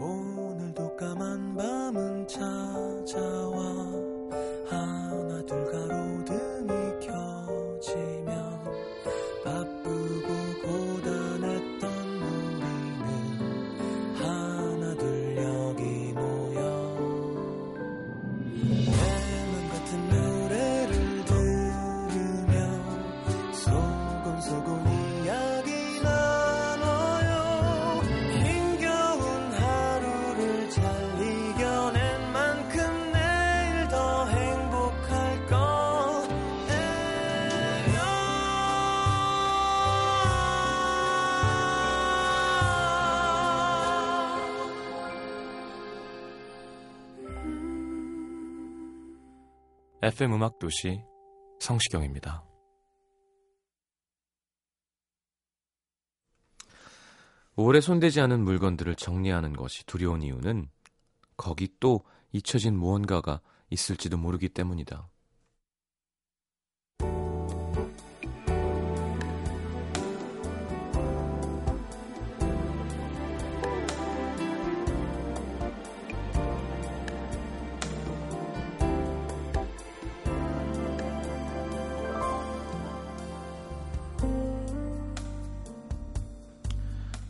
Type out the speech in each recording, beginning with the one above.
오늘도 까만 밤은 찾아와 하나 둘 가로등이 켜 FM 음악 도시 성시경입니다. 오래 손대지 않은 물건들을 정리하는 것이 두려운 이유는 거기 또 잊혀진 무언가가 있을지도 모르기 때문이다.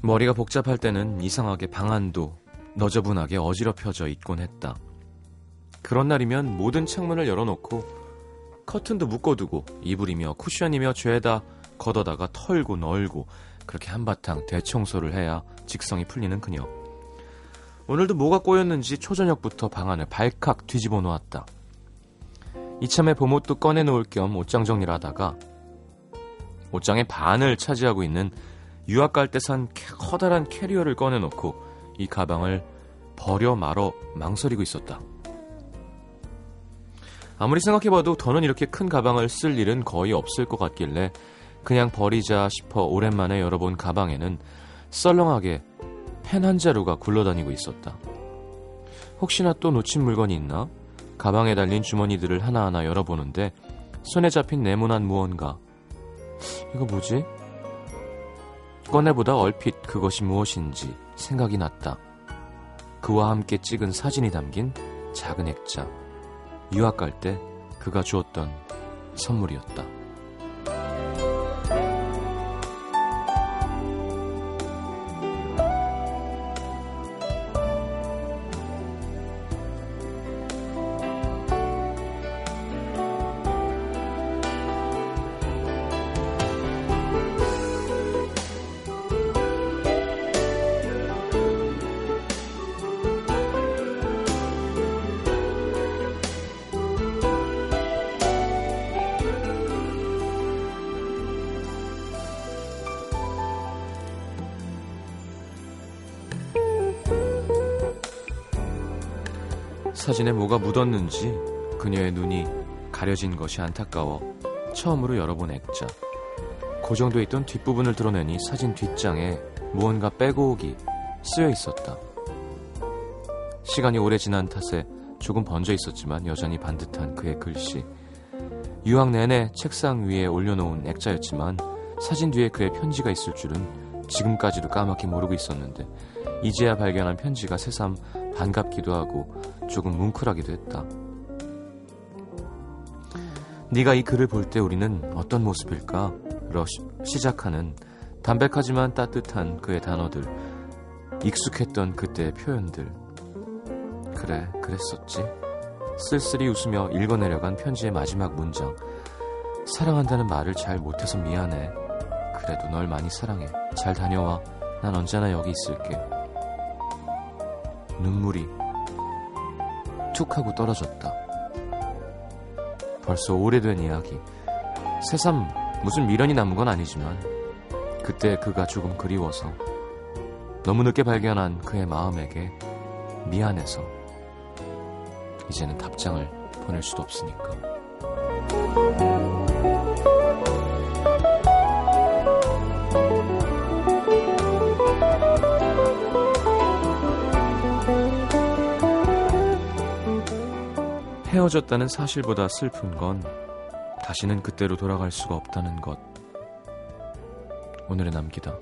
머리가 복잡할 때는 이상하게 방안도 너저분하게 어지럽혀져 있곤 했다. 그런 날이면 모든 창문을 열어놓고 커튼도 묶어두고 이불이며 쿠션이며 죄다 걷어다가 털고 널고 그렇게 한바탕 대청소를 해야 직성이 풀리는 그녀. 오늘도 뭐가 꼬였는지 초저녁부터 방안을 발칵 뒤집어 놓았다. 이참에 봄옷도 꺼내놓을 겸 옷장 정리를 하다가 옷장의 반을 차지하고 있는 유학 갈 때 산 커다란 캐리어를 꺼내놓고 이 가방을 버려 말어 망설이고 있었다. 아무리 생각해봐도 더는 이렇게 큰 가방을 쓸 일은 거의 없을 것 같길래 그냥 버리자 싶어 오랜만에 열어본 가방에는 썰렁하게 펜 한 자루가 굴러다니고 있었다. 혹시나 또 놓친 물건이 있나? 가방에 달린 주머니들을 하나하나 열어보는데 손에 잡힌 네모난 무언가. 이거 뭐지? 꺼내보다 얼핏 그것이 무엇인지 생각이 났다. 그와 함께 찍은 사진이 담긴 작은 액자. 유학 갈 때 그가 주었던 선물이었다. 사진에 뭐가 묻었는지 그녀의 눈이 가려진 것이 안타까워 처음으로 열어본 액자. 고정돼 있던 뒷부분을 드러내니 사진 뒷장에 무언가 빼고 오기 쓰여 있었다. 시간이 오래 지난 탓에 조금 번져 있었지만 여전히 반듯한 그의 글씨. 유학 내내 책상 위에 올려놓은 액자였지만 사진 뒤에 그의 편지가 있을 줄은 지금까지도 까맣게 모르고 있었는데 이제야 발견한 편지가 새삼 반갑기도 하고 조금 뭉클하기도 했다. 네가 이 글을 볼 때 우리는 어떤 모습일까? 러 시작하는 담백하지만 따뜻한 그의 단어들, 익숙했던 그때의 표현들. 그래, 그랬었지. 쓸쓸히 웃으며 읽어내려간 편지의 마지막 문장. 사랑한다는 말을 잘 못해서 미안해. 그래도 널 많이 사랑해. 잘 다녀와. 난 언제나 여기 있을게. 눈물이 툭 하고 떨어졌다. 벌써 오래된 이야기. 새삼 무슨 미련이 남은 건 아니지만 그때 그가 조금 그리워서 너무 늦게 발견한 그의 마음에게 미안해서 이제는 답장을 보낼 수도 없으니까. 헤어졌다는 사실보다 슬픈 건 다시는 그때로 돌아갈 수가 없다는 것. 오늘의 남기다.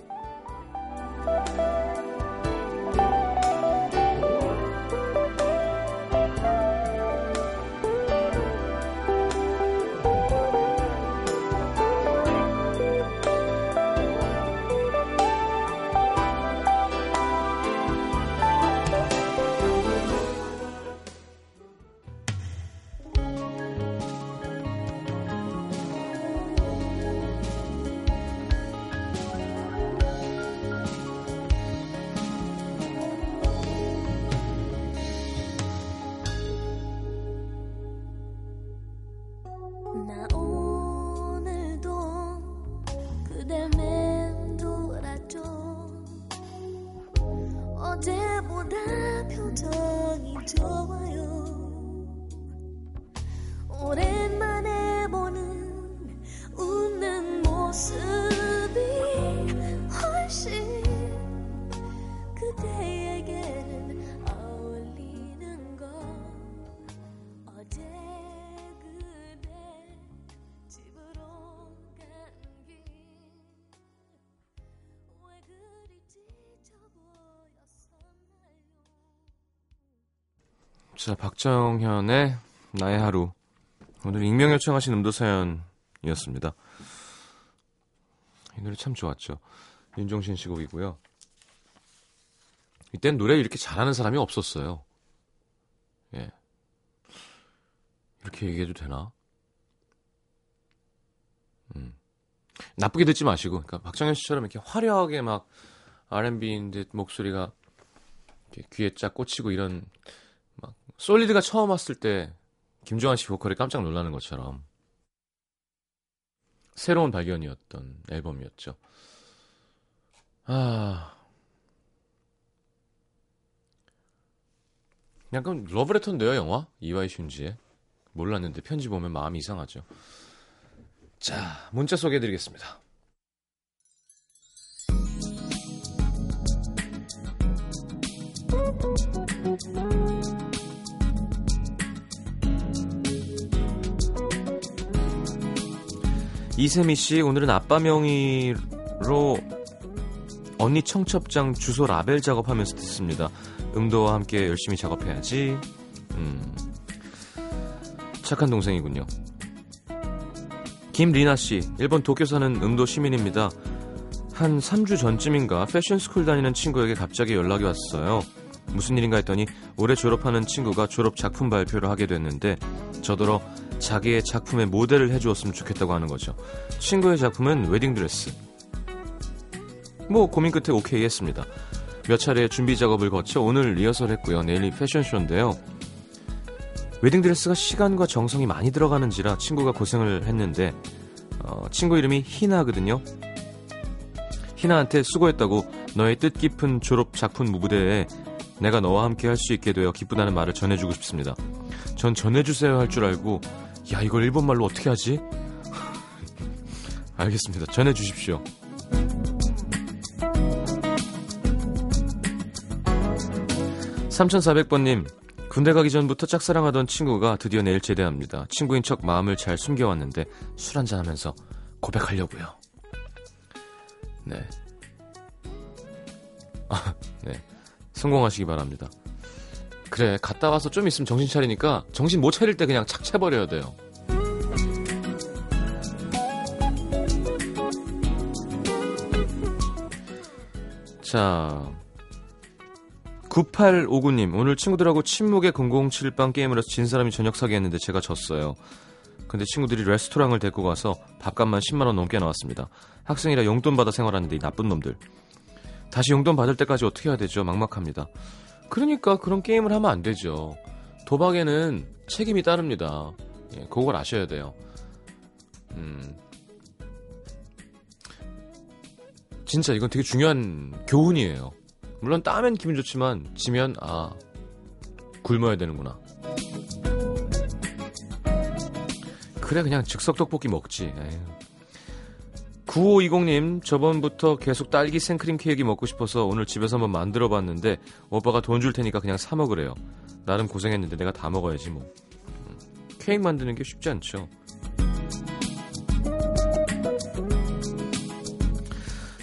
자, 박정현의 나의 하루. 오늘 익명 요청하신 음도 사연이었습니다. 이 노래 참 좋았죠. 윤종신 씨 곡이고요. 이땐 노래 이렇게 잘하는 사람이 없었어요. 예. 이렇게 얘기해도 되나? 음. 나쁘게 듣지 마시고, 그러니까 박정현 씨처럼 이렇게 화려하게 막 R&B인 듯 목소리가 귀에 쫙 꽂히고 이런 막 솔리드가 처음 왔을 때 김종환 씨 보컬에 깜짝 놀라는 것처럼 새로운 발견이었던 앨범이었죠. 아. 약간 러브레터인데요, 영화? 이와이 슌지의. 몰랐는데 편지 보면 마음이 이상하죠. 자, 문자 소개해 드리겠습니다. 이세미 씨, 오늘은 아빠 명의로 언니 청첩장 주소 라벨 작업하면서 듣습니다. 음도와 함께 열심히 작업해야지. 음. 착한 동생이군요. 김리나 씨, 일본 도쿄 사는 음도 시민입니다. 한 3주 전쯤인가 패션 스쿨 다니는 친구에게 갑자기 연락이 왔어요. 무슨 일인가 했더니 올해 졸업하는 친구가 졸업 작품 발표를 하게 됐는데 저더러 자기의 작품의 모델을 해주었으면 좋겠다고 하는 거죠. 친구의 작품은 웨딩드레스. 뭐 고민 끝에 오케이 했습니다. 몇 차례 준비 작업을 거쳐 오늘 리허설 했고요. 내일이 패션쇼인데요. 웨딩드레스가 시간과 정성이 많이 들어가는지라 친구가 고생을 했는데 어, 친구 이름이 희나거든요. 희나한테 수고했다고 너의 뜻깊은 졸업 작품 무대에 내가 너와 함께 할 수 있게 되어 기쁘다는 말을 전해주고 싶습니다. 전 전해주세요 할 줄 알고 야 이걸 일본말로 어떻게 하지? 알겠습니다. 전해주십시오. 3400번님 군대 가기 전부터 짝사랑하던 친구가 드디어 내일 제대합니다. 친구인 척 마음을 잘 숨겨왔는데 술 한잔 하면서 고백하려고요. 네. 아, 네. 성공하시기 바랍니다. 그래, 갔다 와서 좀 있으면 정신 차리니까 정신 못 차릴 때 그냥 착 채버려야 돼요. 자, 9859님, 오늘 친구들하고 침묵의 007방 게임을 해서 진 사람이 저녁 사기 했는데 제가 졌어요. 근데 친구들이 레스토랑을 데리고 가서 밥값만 10만원 넘게 나왔습니다. 학생이라 용돈 받아 생활하는데 이 나쁜 놈들. 다시 용돈 받을 때까지 어떻게 해야 되죠? 막막합니다. 그러니까 그런 게임을 하면 안 되죠. 도박에는 책임이 따릅니다. 예, 그걸 아셔야 돼요. 음. 진짜 이건 되게 중요한 교훈이에요. 물론 따면 기분 좋지만 지면 아 굶어야 되는구나. 그래 그냥 즉석 떡볶이 먹지. 에휴. 9520님 저번부터 계속 딸기 생크림 케이크 먹고 싶어서 오늘 집에서 한번 만들어 봤는데 오빠가 돈 줄 테니까 그냥 사 먹으래요. 나름 고생했는데 내가 다 먹어야지 뭐. 음, 케이크 만드는 게 쉽지 않죠.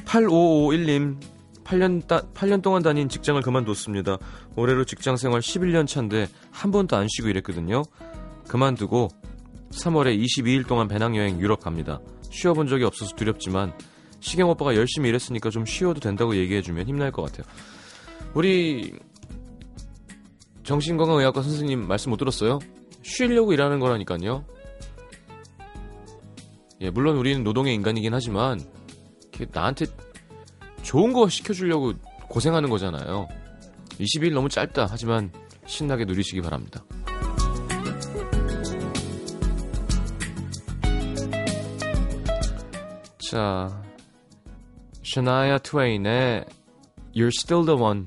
8551님 8년, 따, 8년 동안 다닌 직장을 그만뒀습니다. 올해로 직장 생활 11년 차인데 한 번도 안 쉬고 일했거든요. 그만두고 3월에 22일 동안 배낭여행 유럽 갑니다. 쉬어본 적이 없어서 두렵지만 시경 오빠가 열심히 일했으니까 좀 쉬어도 된다고 얘기해주면 힘날 것 같아요. 우리 정신건강의학과 선생님 말씀 못 들었어요? 쉬려고 일하는 거라니까요. 예, 물론 우리는 노동의 인간이긴 하지만 나한테 좋은 거 시켜주려고 고생하는 거잖아요. 20일 너무 짧다. 하지만 신나게 누리시기 바랍니다. 자, 샤나야 트웨인의 You're Still the One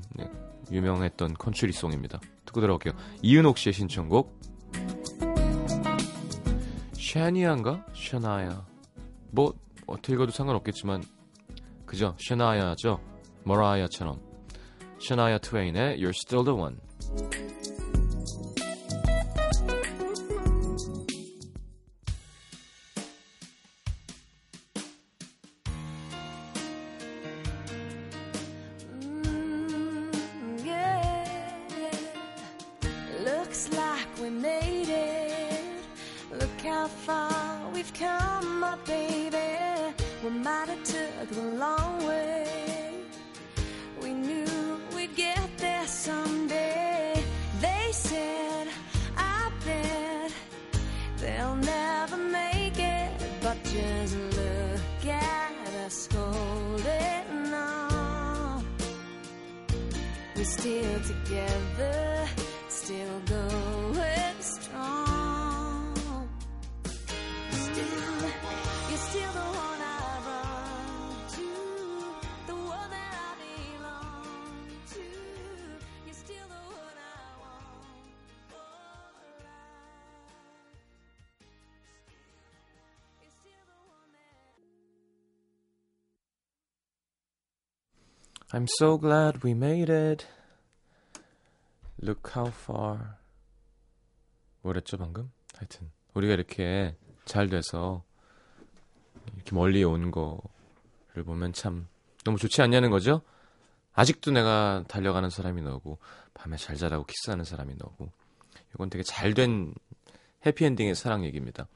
유명했던 컨츄리송입니다. 듣고 들어올게요. 이은옥 씨의 신청곡. 샤니아인가? 샤나야. 뭐 어떻게 읽어도 상관없겠지만 그죠? 샤나야죠. 머라이아처럼. 샤나야 트웨인의 You're Still the One. I'm so glad we made it. Look how far. 뭐랬죠 방금? 하여튼 우리가 이렇게 잘 돼서 이렇게 멀리 온 거를 보면 참 너무 좋지 않냐는 거죠? 아직도 내가 달려가는 사람이 너고 밤에 잘 자라고 키스하는 사람이 너고 이건 되게 잘 된 해피엔딩의 사랑 얘기입니다.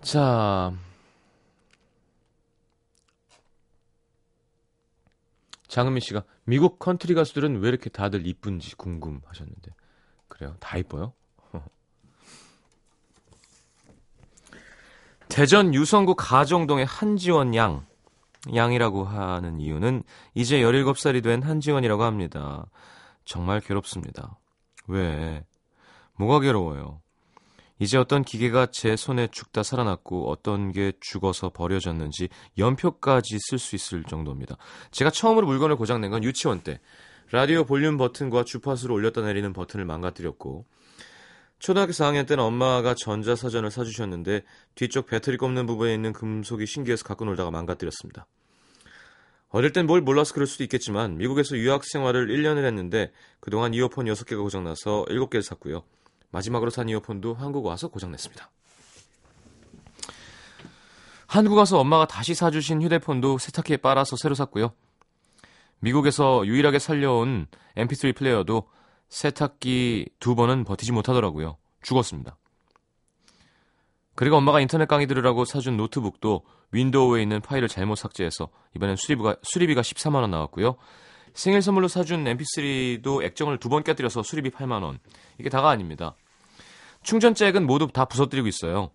자, 장은미 씨가 미국 컨트리 가수들은 왜 이렇게 다들 이쁜지 궁금하셨는데 그래요? 다 이뻐요? 대전 유성구 가정동의 한지원 양 양이라고 하는 이유는 이제 17살이 된 한지원이라고 합니다. 정말 괴롭습니다. 왜? 뭐가 괴로워요? 이제 어떤 기계가 제 손에 죽다 살아났고 어떤 게 죽어서 버려졌는지 연표까지 쓸 수 있을 정도입니다. 제가 처음으로 물건을 고장낸 건 유치원 때 라디오 볼륨 버튼과 주파수를 올렸다 내리는 버튼을 망가뜨렸고 초등학교 4학년 때는 엄마가 전자사전을 사주셨는데 뒤쪽 배터리 꼽는 부분에 있는 금속이 신기해서 갖고 놀다가 망가뜨렸습니다. 어릴 땐 뭘 몰라서 그럴 수도 있겠지만 미국에서 유학 생활을 1년을 했는데 그동안 이어폰 6개가 고장나서 7개를 샀고요. 마지막으로 산 이어폰도 한국 와서 고장냈습니다. 한국 와서 엄마가 다시 사주신 휴대폰도 세탁기에 빨아서 새로 샀고요. 미국에서 유일하게 살려온 mp3 플레이어도 세탁기 두 번은 버티지 못하더라고요. 죽었습니다. 그리고 엄마가 인터넷 강의 들으라고 사준 노트북도 윈도우에 있는 파일을 잘못 삭제해서 이번엔 수리비가, 수리비가 14만원 나왔고요. 생일 선물로 사준 mp3도 액정을 두 번 깨뜨려서 수리비 8만 원. 이게 다가 아닙니다. 충전잭은 모두 다 부서뜨리고 있어요.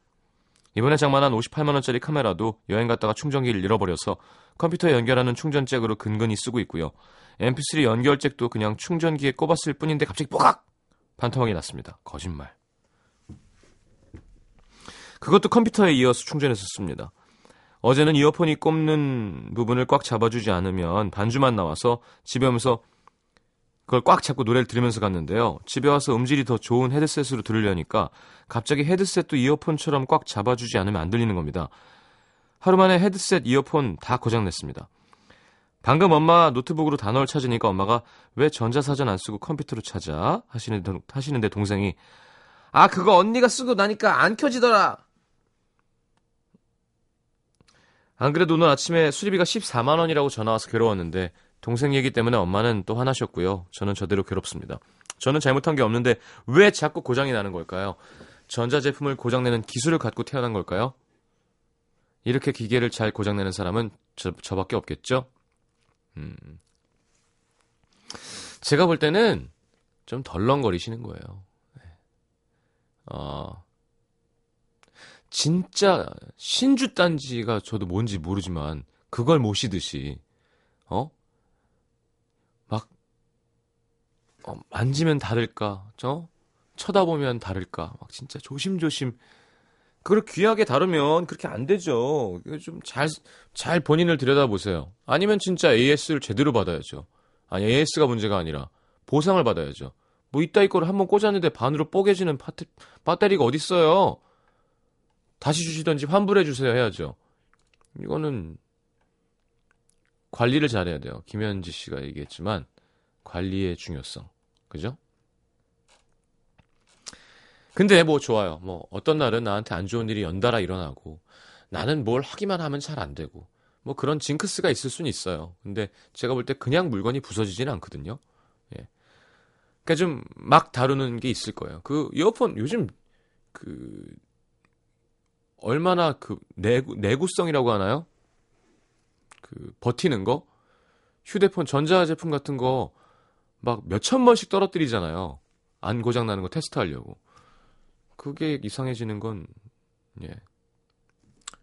이번에 장만한 58만 원짜리 카메라도 여행 갔다가 충전기를 잃어버려서 컴퓨터에 연결하는 충전잭으로 근근히 쓰고 있고요. mp3 연결잭도 그냥 충전기에 꼽았을 뿐인데 갑자기 뽀각! 반토막이 났습니다. 거짓말. 그것도 컴퓨터에 이어서 충전해서 씁니다. 어제는 이어폰이 꼽는 부분을 꽉 잡아주지 않으면 반주만 나와서 집에 오면서 그걸 꽉 잡고 노래를 들으면서 갔는데요. 집에 와서 음질이 더 좋은 헤드셋으로 들으려니까 갑자기 헤드셋도 이어폰처럼 꽉 잡아주지 않으면 안 들리는 겁니다. 하루 만에 헤드셋, 이어폰 다 고장냈습니다. 방금 엄마 노트북으로 단어를 찾으니까 엄마가 왜 전자사전 안 쓰고 컴퓨터로 찾아? 하시는데, 하시는데 동생이 아 그거 언니가 쓰고 나니까 안 켜지더라. 안 그래도 오늘 아침에 수리비가 14만 원이라고 전화 와서 괴로웠는데 동생 얘기 때문에 엄마는 또 화나셨고요. 저는 저대로 괴롭습니다. 저는 잘못한 게 없는데 왜 자꾸 고장이 나는 걸까요? 전자제품을 고장내는 기술을 갖고 태어난 걸까요? 이렇게 기계를 잘 고장내는 사람은 저, 저밖에 없겠죠? 음. 제가 볼 때는 좀 덜렁거리시는 거예요. 네. 어, 진짜 신주 딴지가 저도 뭔지 모르지만 그걸 모시듯이 어? 막 어, 만지면 다를까? 저 쳐다보면 다를까? 막 진짜 조심조심 그걸 귀하게 다루면 그렇게 안 되죠. 좀 잘 잘 본인을 들여다보세요. 아니면 진짜 AS를 제대로 받아야죠. 아니 AS가 문제가 아니라 보상을 받아야죠. 뭐 이따 이거를 한번 꽂았는데 반으로 뽀개지는 파트, 배터리가 어딨어요. 다시 주시던지 환불해 주세요 해야죠. 이거는 관리를 잘해야 돼요. 김현지 씨가 얘기했지만 관리의 중요성. 그죠? 근데 뭐 좋아요. 뭐 어떤 날은 나한테 안 좋은 일이 연달아 일어나고 나는 뭘 하기만 하면 잘 안 되고 뭐 그런 징크스가 있을 수는 있어요. 근데 제가 볼 때 그냥 물건이 부서지지는 않거든요. 예. 그러니까 좀 막 다루는 게 있을 거예요. 그 이어폰 요즘 그 얼마나 그 내구 내구성이라고 하나요? 그 버티는 거 휴대폰 전자 제품 같은 거 막 몇천 번씩 떨어뜨리잖아요. 안 고장 나는 거 테스트하려고. 그게 이상해지는 건 예.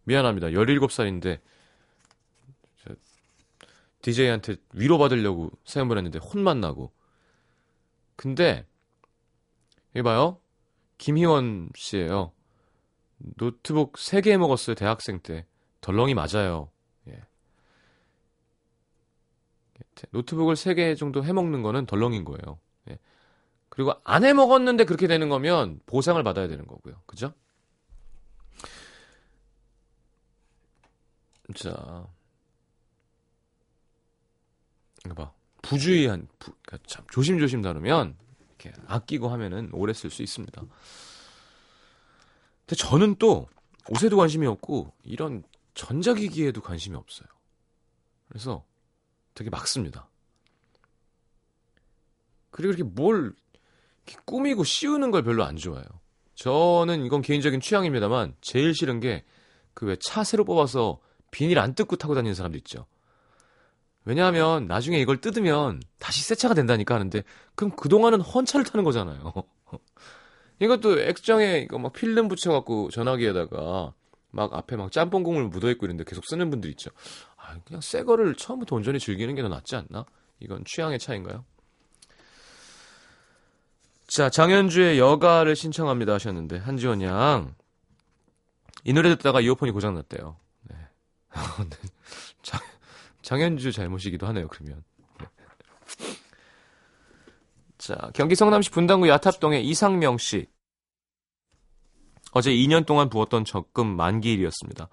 미안합니다. 17살인데 DJ한테 위로받으려고 사연을 했는데 혼만 나고. 근데 이 봐요. 김희원 씨예요. 노트북 3개 먹었어요. 대학생 때. 덜렁이 맞아요. 예. 노트북을 3개 정도 해먹는 거는 덜렁인 거예요. 예. 그리고 안 해먹었는데 그렇게 되는 거면 보상을 받아야 되는 거고요. 그죠? 자. 이거 봐. 부주의한, 부, 그러니까 참, 조심조심 다루면, 이렇게 아끼고 하면은 오래 쓸 수 있습니다. 근데 저는 또 옷에도 관심이 없고, 이런 전자기기에도 관심이 없어요. 그래서 되게 막습니다. 그리고 이렇게 뭘 이렇게 꾸미고 씌우는 걸 별로 안 좋아해요. 저는 이건 개인적인 취향입니다만 제일 싫은 게 그 왜 차 새로 뽑아서 비닐 안 뜯고 타고 다니는 사람도 있죠. 왜냐하면 나중에 이걸 뜯으면 다시 새 차가 된다니까 하는데 그럼 그동안은 헌 차를 타는 거잖아요. 이것도 액정에 이거 막 필름 붙여갖고 전화기에다가 막 앞에 막 짬뽕 국물 묻어있고 이런데 계속 쓰는 분들 있죠. 아, 그냥 새 거를 처음부터 온전히 즐기는 게 더 낫지 않나? 이건 취향의 차인가요? 자, 장현주의 여가를 신청합니다 하셨는데, 한지원 양. 이 노래 듣다가 이어폰이 고장났대요. 네. 네. 장, 장현주 잘못이기도 하네요, 그러면. 네. 자, 경기 성남시 분당구 야탑동의 이상명 씨. 어제 2년 동안 부었던 적금 만기일이었습니다.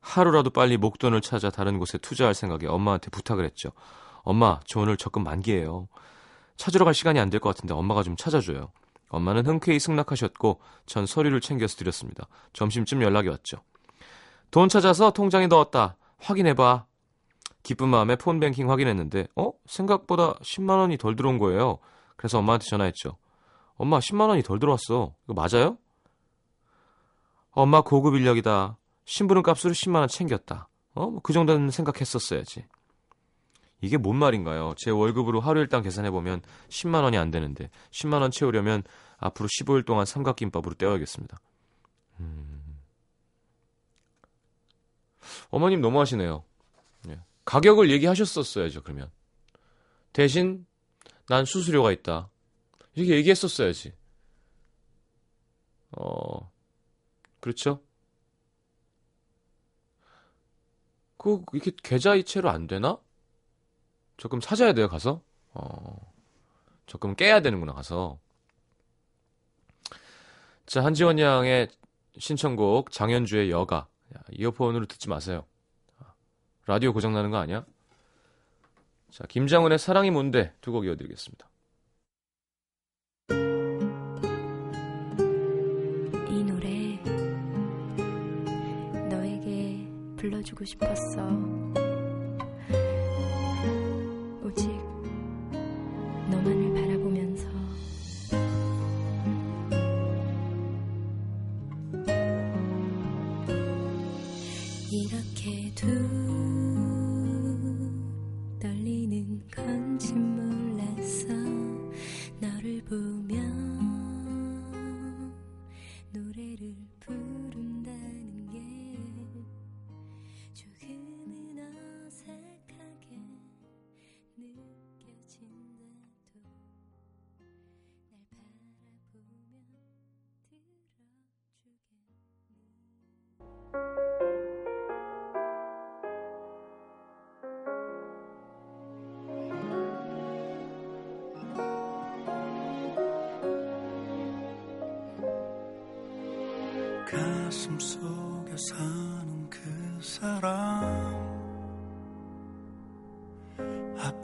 하루라도 빨리 목돈을 찾아 다른 곳에 투자할 생각에 엄마한테 부탁을 했죠. 엄마, 저 오늘 적금 만기예요. 찾으러 갈 시간이 안 될 것 같은데 엄마가 좀 찾아줘요. 엄마는 흔쾌히 승낙하셨고 전 서류를 챙겨서 드렸습니다. 점심쯤 연락이 왔죠. 돈 찾아서 통장에 넣었다. 확인해봐. 기쁜 마음에 폰뱅킹 확인했는데 어? 생각보다 10만 원이 덜 들어온 거예요. 그래서 엄마한테 전화했죠. 엄마 10만 원이 덜 들어왔어. 이거 맞아요? 엄마 고급 인력이다. 신부름 값으로 10만 원 챙겼다. 어? 그 정도는 생각했었어야지. 이게 뭔 말인가요? 제 월급으로 하루 일당 계산해 보면 10만 원이 안 되는데 10만 원 채우려면 앞으로 15일 동안 삼각김밥으로 때워야겠습니다. 음... 어머님 너무하시네요. 예. 가격을 얘기하셨었어야죠, 그러면. 대신 난 수수료가 있다. 이렇게 얘기했었어야지. 어, 그렇죠? 그, 이렇게 계좌이체로 안 되나? 조금 찾아야 돼요, 가서. 어, 조금 깨야 되는구나, 가서. 자, 한지원 양의 신청곡, 장현주의 여가. 야, 이어폰으로 듣지 마세요. 라디오 고장나는 거 아니야? 자, 김장훈의 사랑이 뭔데 두 곡 이어드리겠습니다. 이 노래 너에게 불러주고 싶었어. 오직 너만을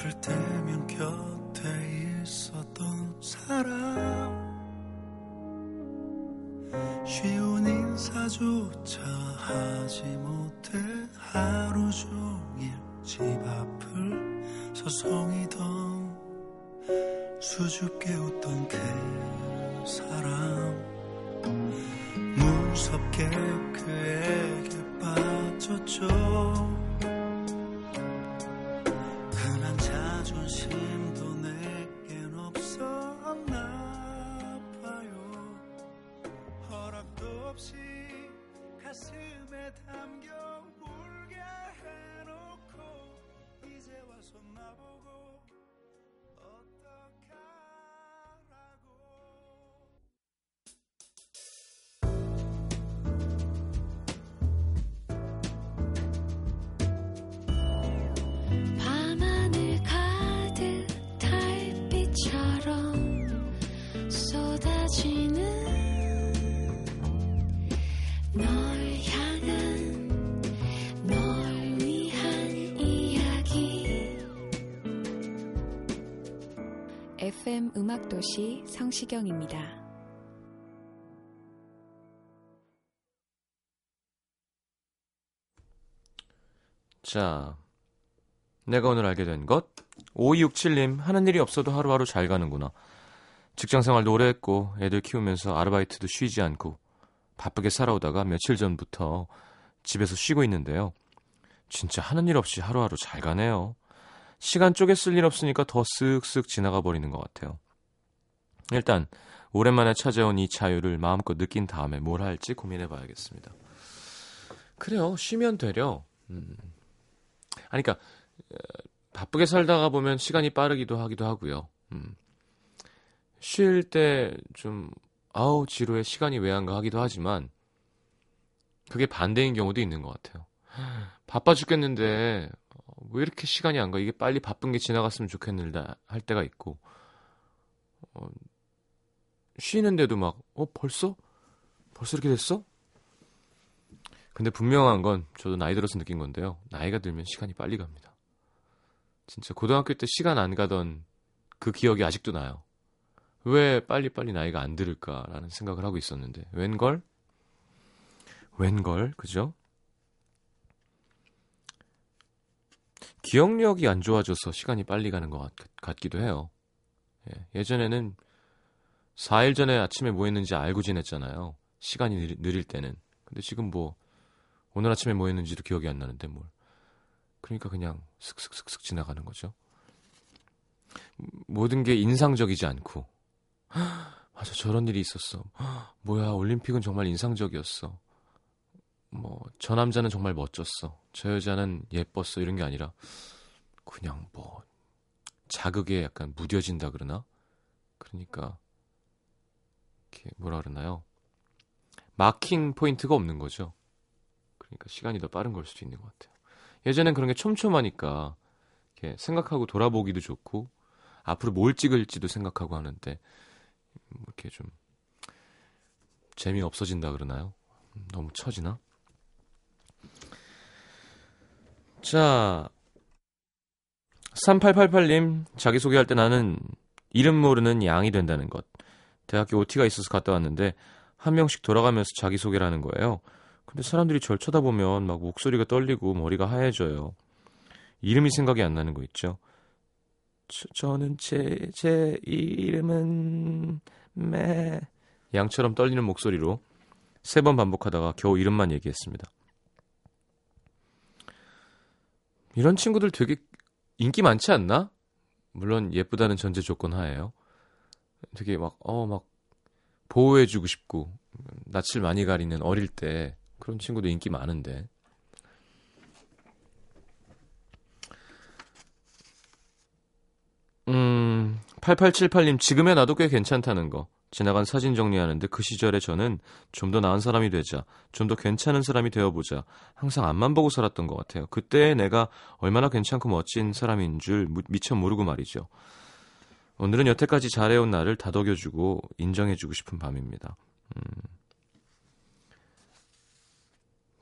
아플 때면 곁에 있었던 사람. 쉬운 인사조차 하지 못해 하루 종일 집 앞을 서성이던 수줍게 웃던 그 사람. 무섭게 그에게 빠졌죠 FM 음악도시 성시경입니다. 자, 내가 오늘 알게 된 것. 5267님, 하는 일이 없어도 하루하루 잘 가는구나. 직장 생활도 오래 했고, 애들 키우면서 아르바이트도 쉬지 않고, 바쁘게 살아오다가 며칠 전부터 집에서 쉬고 있는데요. 진짜 하는 일 없이 하루하루 잘 가네요. 시간 쪼개 쓸 일 없으니까 더 쓱쓱 지나가 버리는 것 같아요. 일단, 오랜만에 찾아온 이 자유를 마음껏 느낀 다음에 뭘 할지 고민해 봐야겠습니다. 그래요. 쉬면 되려. 음. 아니, 그니까, 바쁘게 살다가 보면 시간이 빠르기도 하기도 하고요. 음. 쉴 때 좀, 아우, 지루해, 시간이 왜 안 가 하기도 하지만, 그게 반대인 경우도 있는 것 같아요. 바빠 죽겠는데, 어, 왜 이렇게 시간이 안 가? 이게 빨리 바쁜 게 지나갔으면 좋겠는데, 할 때가 있고, 어, 쉬는데도 막, 어, 벌써? 벌써 이렇게 됐어? 근데 분명한 건 저도 나이 들어서 느낀 건데요. 나이가 들면 시간이 빨리 갑니다. 진짜 고등학교 때 시간 안 가던 그 기억이 아직도 나요. 왜 빨리빨리 나이가 안 들을까라는 생각을 하고 있었는데 웬걸? 웬걸? 그죠? 기억력이 안 좋아져서 시간이 빨리 가는 것 같, 기도 해요. 예, 예전에는 4일 전에 아침에 뭐 했는지 알고 지냈잖아요. 시간이 느리, 느릴 때는. 근데 지금 뭐 오늘 아침에 뭐 했는지도 기억이 안 나는데 뭘. 그러니까 그냥 슥슥슥슥 지나가는 거죠. 모든 게 인상적이지 않고. 맞아, 저런 일이 있었어. 뭐야, 올림픽은 정말 인상적이었어. 뭐, 저 남자는 정말 멋졌어. 저 여자는 예뻤어. 이런 게 아니라, 그냥 뭐, 자극에 약간 무뎌진다 그러나? 그러니까, 이렇게 뭐라 그러나요? 마킹 포인트가 없는 거죠. 그러니까 시간이 더 빠른 걸 수도 있는 것 같아요. 예전엔 그런 게 촘촘하니까 이렇게 생각하고 돌아보기도 좋고 앞으로 뭘 찍을지도 생각하고 하는데 뭐 이렇게 좀 재미 없어진다 그러나요? 너무 처지나? 자, 3888님 자기소개할 때 나는 이름 모르는 양이 된다는 것. 대학교 OT가 있어서 갔다 왔는데 한 명씩 돌아가면서 자기소개를 하는 거예요. 근데 사람들이 절 쳐다보면 막 목소리가 떨리고 머리가 하얘져요. 이름이 생각이 안 나는 거 있죠. 저, 는 제, 제 이름은 매 양처럼 떨리는 목소리로 세 번 반복하다가 겨우 이름만 얘기했습니다. 이런 친구들 되게 인기 많지 않나? 물론 예쁘다는 전제 조건 하에요. 되게 막, 어, 막, 보호해주고 싶고, 낯을 많이 가리는 어릴 때 그런 친구도 인기 많은데. 음, 8878님, 지금의 나도 꽤 괜찮다는 거. 지나간 사진 정리하는데 그 시절에 저는 좀 더 나은 사람이 되자, 좀 더 괜찮은 사람이 되어보자, 항상 앞만 보고 살았던 것 같아요. 그때 내가 얼마나 괜찮고 멋진 사람인 줄 미처 모르고 말이죠. 오늘은 여태까지 잘해온 나를 다독여주고 인정해주고 싶은 밤입니다. 음.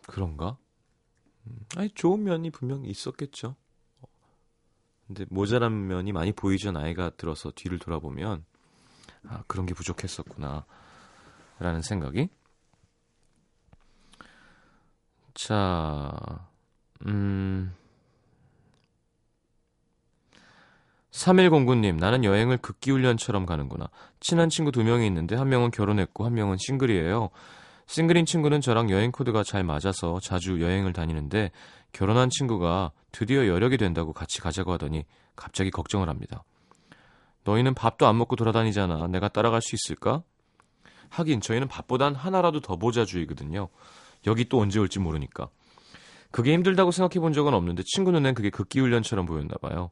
그런가? 음, 아니 좋은 면이 분명히 있었겠죠. 근데 모자란 면이 많이 보이죠. 나이가 들어서 뒤를 돌아보면 아 그런 게 부족했었구나 라는 생각이 자 음. 3109님, 나는 여행을 극기훈련처럼 가는구나. 친한 친구 두 명이 있는데 한 명은 결혼했고 한 명은 싱글이에요. 싱글인 친구는 저랑 여행 코드가 잘 맞아서 자주 여행을 다니는데 결혼한 친구가 드디어 여력이 된다고 같이 가자고 하더니 갑자기 걱정을 합니다. 너희는 밥도 안 먹고 돌아다니잖아. 내가 따라갈 수 있을까? 하긴 저희는 밥보단 하나라도 더 보자주의거든요. 여기 또 언제 올지 모르니까. 그게 힘들다고 생각해 본 적은 없는데 친구 눈엔 그게 극기 훈련처럼 보였나 봐요.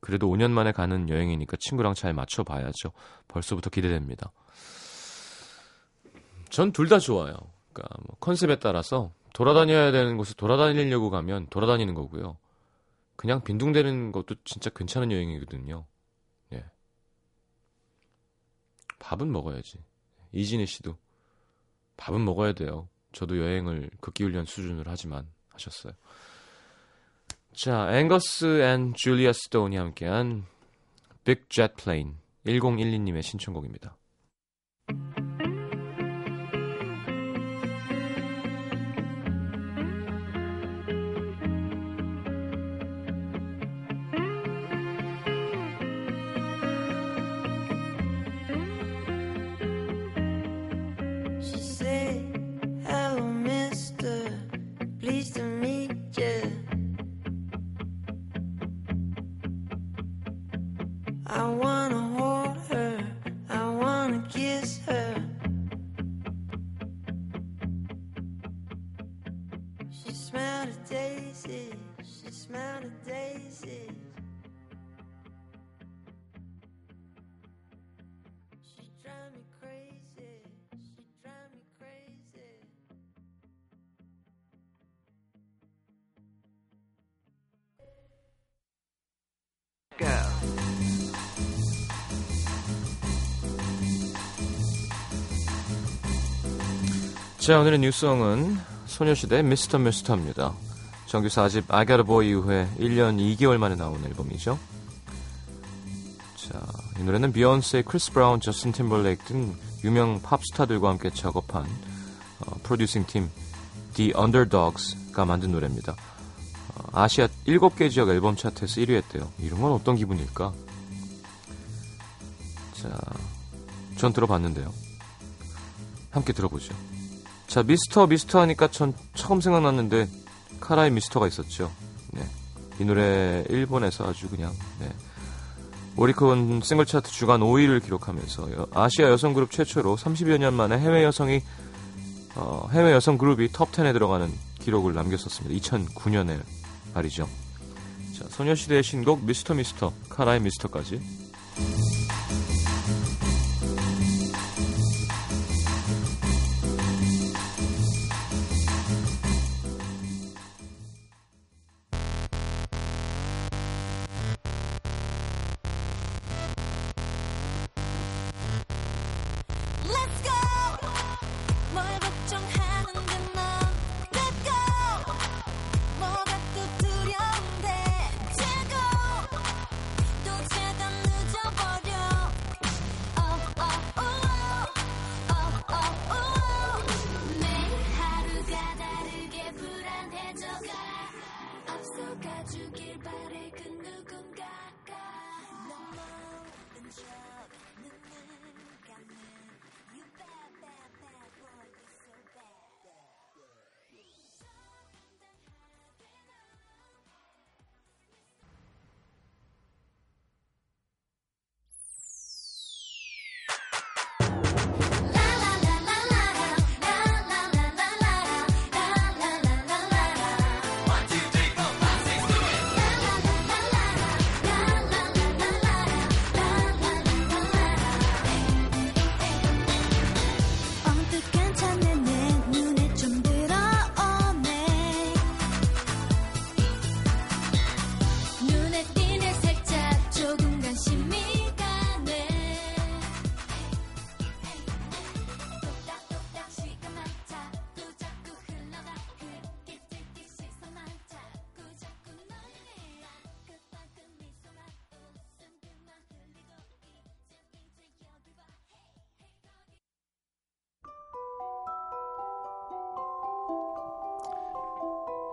그래도 5년 만에 가는 여행이니까 친구랑 잘 맞춰 봐야죠. 벌써부터 기대됩니다. 전 둘 다 좋아요. 그러니까 뭐 컨셉에 따라서 돌아다녀야 되는 곳을 돌아다니려고 가면 돌아다니는 거고요. 그냥 빈둥대는 것도 진짜 괜찮은 여행이거든요. 예. 밥은 먹어야지. 이진희 씨도 밥은 먹어야 돼요. 저도 여행을 극기훈련 수준으로 하지만 하셨어요. 자, 앵거스 앤 줄리아 스톤이 함께한 Big Jet Plane 1012님의 신청곡입니다. 자, 오늘의 New Song은 소녀시대 Mr. Mr.입니다. 정규 4집 I Got a Boy 이후에 1년 2개월 만에 나온 앨범이죠. 자, 이 노래는 비욘세, 크리스 브라운, 저스틴 팀벌레이크 등 유명 팝스타들과 함께 작업한 어, 프로듀싱 팀 The Underdogs가 만든 노래입니다. 어, 아시아 7개 지역 앨범 차트에서 1위 했대요. 이런 건 어떤 기분일까? 자, 전 들어봤는데요. 함께 들어보죠. 자, 미스터 미스터 하니까 전 처음 생각났는데 카라의 미스터가 있었죠. 네. 이 노래 일본에서 아주 그냥 네. 오리콘 싱글 차트 주간 5위를 기록하면서 여- 아시아 여성 그룹 최초로 30여 년 만에 해외 여성이 어, 해외 여성 그룹이 톱 10에 들어가는 기록을 남겼었습니다. 2009년에 말이죠. 자, 소녀시대의 신곡 미스터 미스터 카라의 미스터까지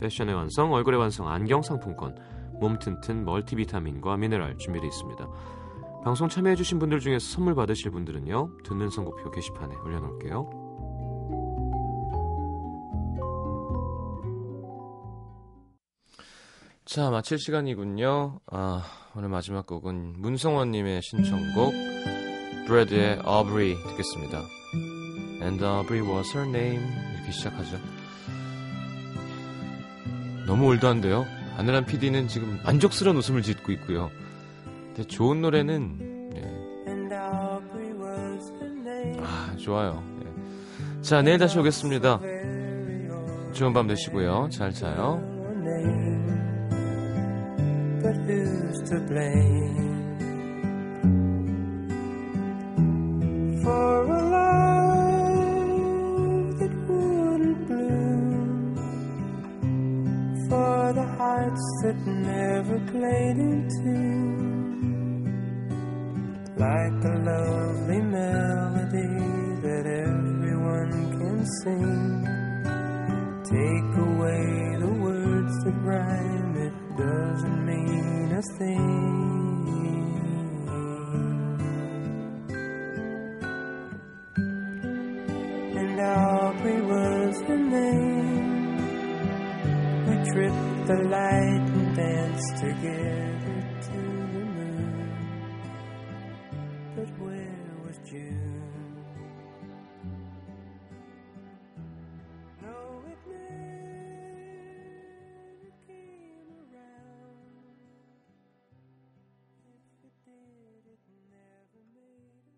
패션의 완성 얼굴의 완성 안경 상품권 몸 튼튼 멀티비타민과 미네랄 준비되어 있습니다. 방송 참여해주신 분들 중에서 선물 받으실 분들은요 듣는 선곡표 게시판에 올려놓을게요. 자 마칠 시간이군요. 아 오늘 마지막 곡은 문성원님의 신청곡 브래드의 Aubrey 듣겠습니다. And Aubrey was her name 이렇게 시작하죠. 너무 올드한데요. 아내란 PD는 지금 만족스러운 웃음을 짓고 있고요. 근데 좋은 노래는 예. 아 좋아요. 예. 자 내일 다시 오겠습니다. 좋은 밤 되시고요. 잘 자요.